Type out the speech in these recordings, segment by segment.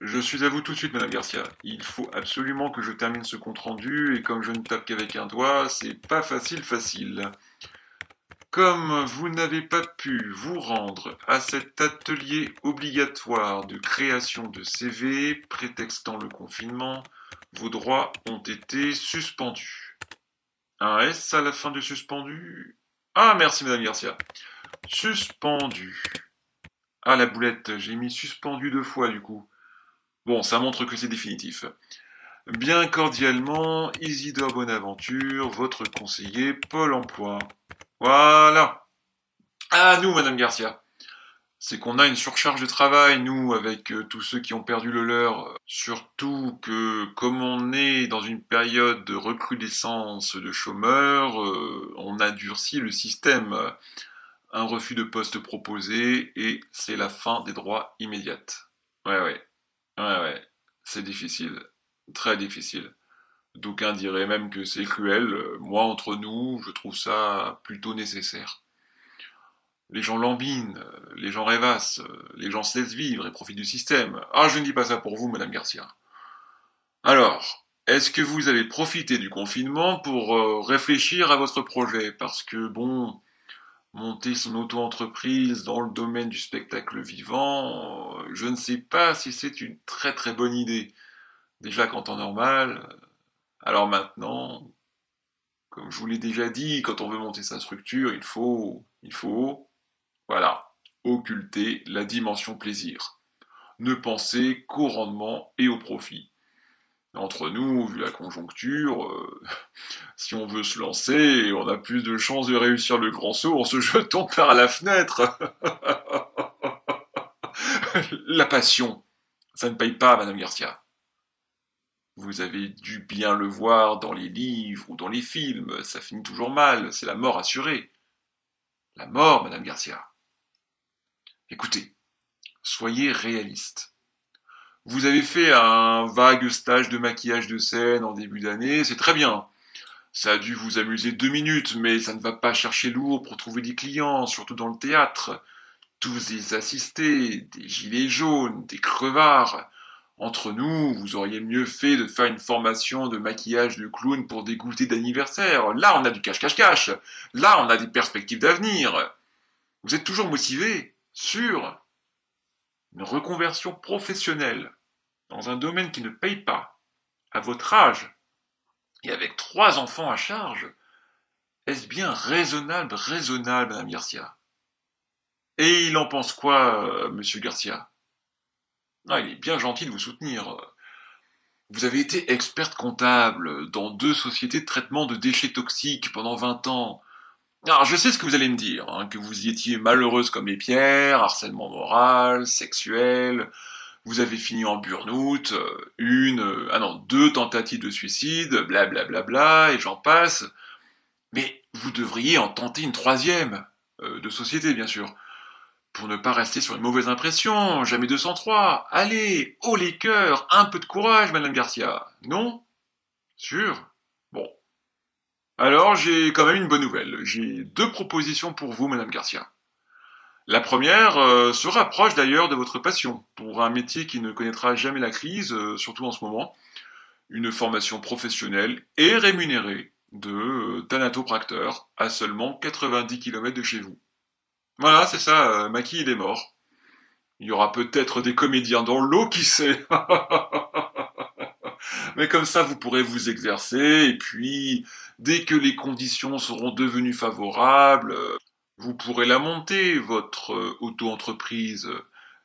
Je suis à vous tout de suite, Madame Garcia. Il faut absolument que je termine ce compte rendu, et comme je ne tape qu'avec un doigt, c'est pas facile facile. Comme vous n'avez pas pu vous rendre à cet atelier obligatoire de création de CV prétextant le confinement, vos droits ont été suspendus. Un S à la fin de suspendu? Ah, merci Madame Garcia. Suspendu. Ah, la boulette, j'ai mis suspendu deux fois du coup. Bon, ça montre que c'est définitif. Bien cordialement, Isidore Bonaventure, votre conseiller Pôle emploi. Voilà. Ah, nous, Madame Garcia. C'est qu'on a une surcharge de travail, nous, avec euh, tous ceux qui ont perdu le leur. Surtout que, comme on est dans une période de recrudescence de chômeurs, euh, on a durci le système. Un refus de poste proposé et c'est la fin des droits immédiates. Ouais, ouais. Ouais, ouais. C'est difficile. Très difficile. D'aucuns diraient même que c'est cruel. Moi, entre nous, je trouve ça plutôt nécessaire. Les gens lambinent, les gens rêvassent, les gens se laissent vivre et profitent du système. Ah, je ne dis pas ça pour vous, Madame Garcia. Alors, est-ce que vous avez profité du confinement pour euh, réfléchir à votre projet? Parce que, bon, monter son auto-entreprise dans le domaine du spectacle vivant, je ne sais pas si c'est une très très bonne idée. Déjà qu'en temps normal, alors maintenant, comme je vous l'ai déjà dit, quand on veut monter sa structure, il faut, il faut, voilà, occulter la dimension plaisir. Ne penser qu'au rendement et au profit. Entre nous, vu la conjoncture, euh, si on veut se lancer, on a plus de chances de réussir le grand saut en se jetant par la fenêtre. la passion, ça ne paye pas, Madame Garcia. Vous avez dû bien le voir dans les livres ou dans les films, ça finit toujours mal, c'est la mort assurée. La mort, Madame Garcia. Écoutez, soyez réaliste. Vous avez fait un vague stage de maquillage de scène en début d'année, c'est très bien. Ça a dû vous amuser deux minutes, mais ça ne va pas chercher lourd pour trouver des clients, surtout dans le théâtre. Tous les assistés, des gilets jaunes, des crevards. Entre nous, vous auriez mieux fait de faire une formation de maquillage de clown pour des goûters d'anniversaire. Là, on a du cache-cache-cache. Là, on a des perspectives d'avenir. Vous êtes toujours motivé, sûr. Une reconversion professionnelle dans un domaine qui ne paye pas, à votre âge, et avec trois enfants à charge, est-ce bien raisonnable, raisonnable, Madame Garcia? Et il en pense quoi, euh, Monsieur Garcia? Ah, Il est bien gentil de vous soutenir. Vous avez été experte comptable dans deux sociétés de traitement de déchets toxiques pendant 20 ans. Alors, je sais ce que vous allez me dire, hein, que vous y étiez malheureuse comme les pierres, harcèlement moral, sexuel, vous avez fini en burn-out, euh, une, euh, ah non, deux tentatives de suicide, blablabla, bla, bla, et j'en passe. Mais vous devriez en tenter une troisième, euh, de société bien sûr, pour ne pas rester sur une mauvaise impression, jamais 203. Allez, haut les cœurs, un peu de courage, Madame Garcia. Non? Sûr? Bon. Alors j'ai quand même une bonne nouvelle. J'ai deux propositions pour vous, Madame Garcia. La première euh, se rapproche d'ailleurs de votre passion, pour un métier qui ne connaîtra jamais la crise, euh, surtout en ce moment, une formation professionnelle et rémunérée de euh, thanatopracteur à seulement 90 km de chez vous. Voilà, c'est ça, Maki il est mort. Il y aura peut-être des comédiens dans l'eau, qui sait Mais comme ça, vous pourrez vous exercer, et puis, dès que les conditions seront devenues favorables, vous pourrez la monter, votre euh, auto-entreprise.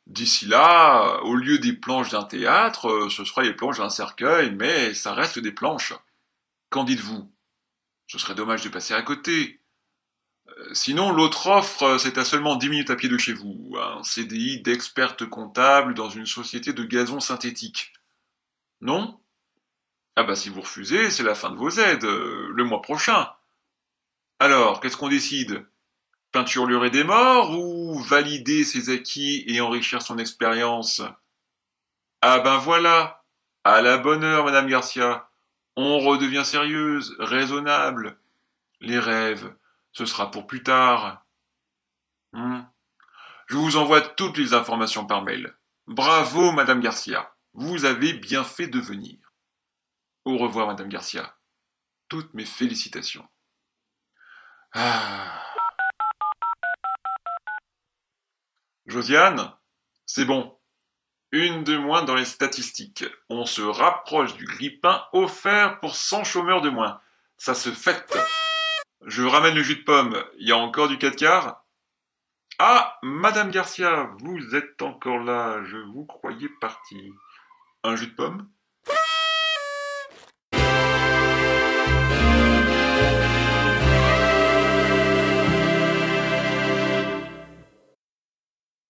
D'ici là, au lieu des planches d'un théâtre, euh, ce sera les planches d'un cercueil, mais ça reste des planches. Qu'en dites-vous? Ce serait dommage de passer à côté. Euh, sinon, l'autre offre, c'est à seulement 10 minutes à pied de chez vous, un CDI d'experte comptable dans une société de gazon synthétique. Non? Ah bah si vous refusez, c'est la fin de vos aides, le mois prochain. Alors, qu'est-ce qu'on décide? Peinturlurer des morts ou valider ses acquis et enrichir son expérience? Ah ben voilà, à la bonne heure, Madame Garcia. On redevient sérieuse, raisonnable. Les rêves, ce sera pour plus tard. Hmm? Je vous envoie toutes les informations par mail. Bravo, Madame Garcia. Vous avez bien fait de venir. Au revoir, Madame Garcia. Toutes mes félicitations. Ah. Josiane, c'est bon. Une de moins dans les statistiques. On se rapproche du grippin offert pour 100 chômeurs de moins. Ça se fête. Je ramène le jus de pomme. Il y a encore du 4 quarts Ah, Madame Garcia, vous êtes encore là. Je vous croyais partie. Un jus de pomme?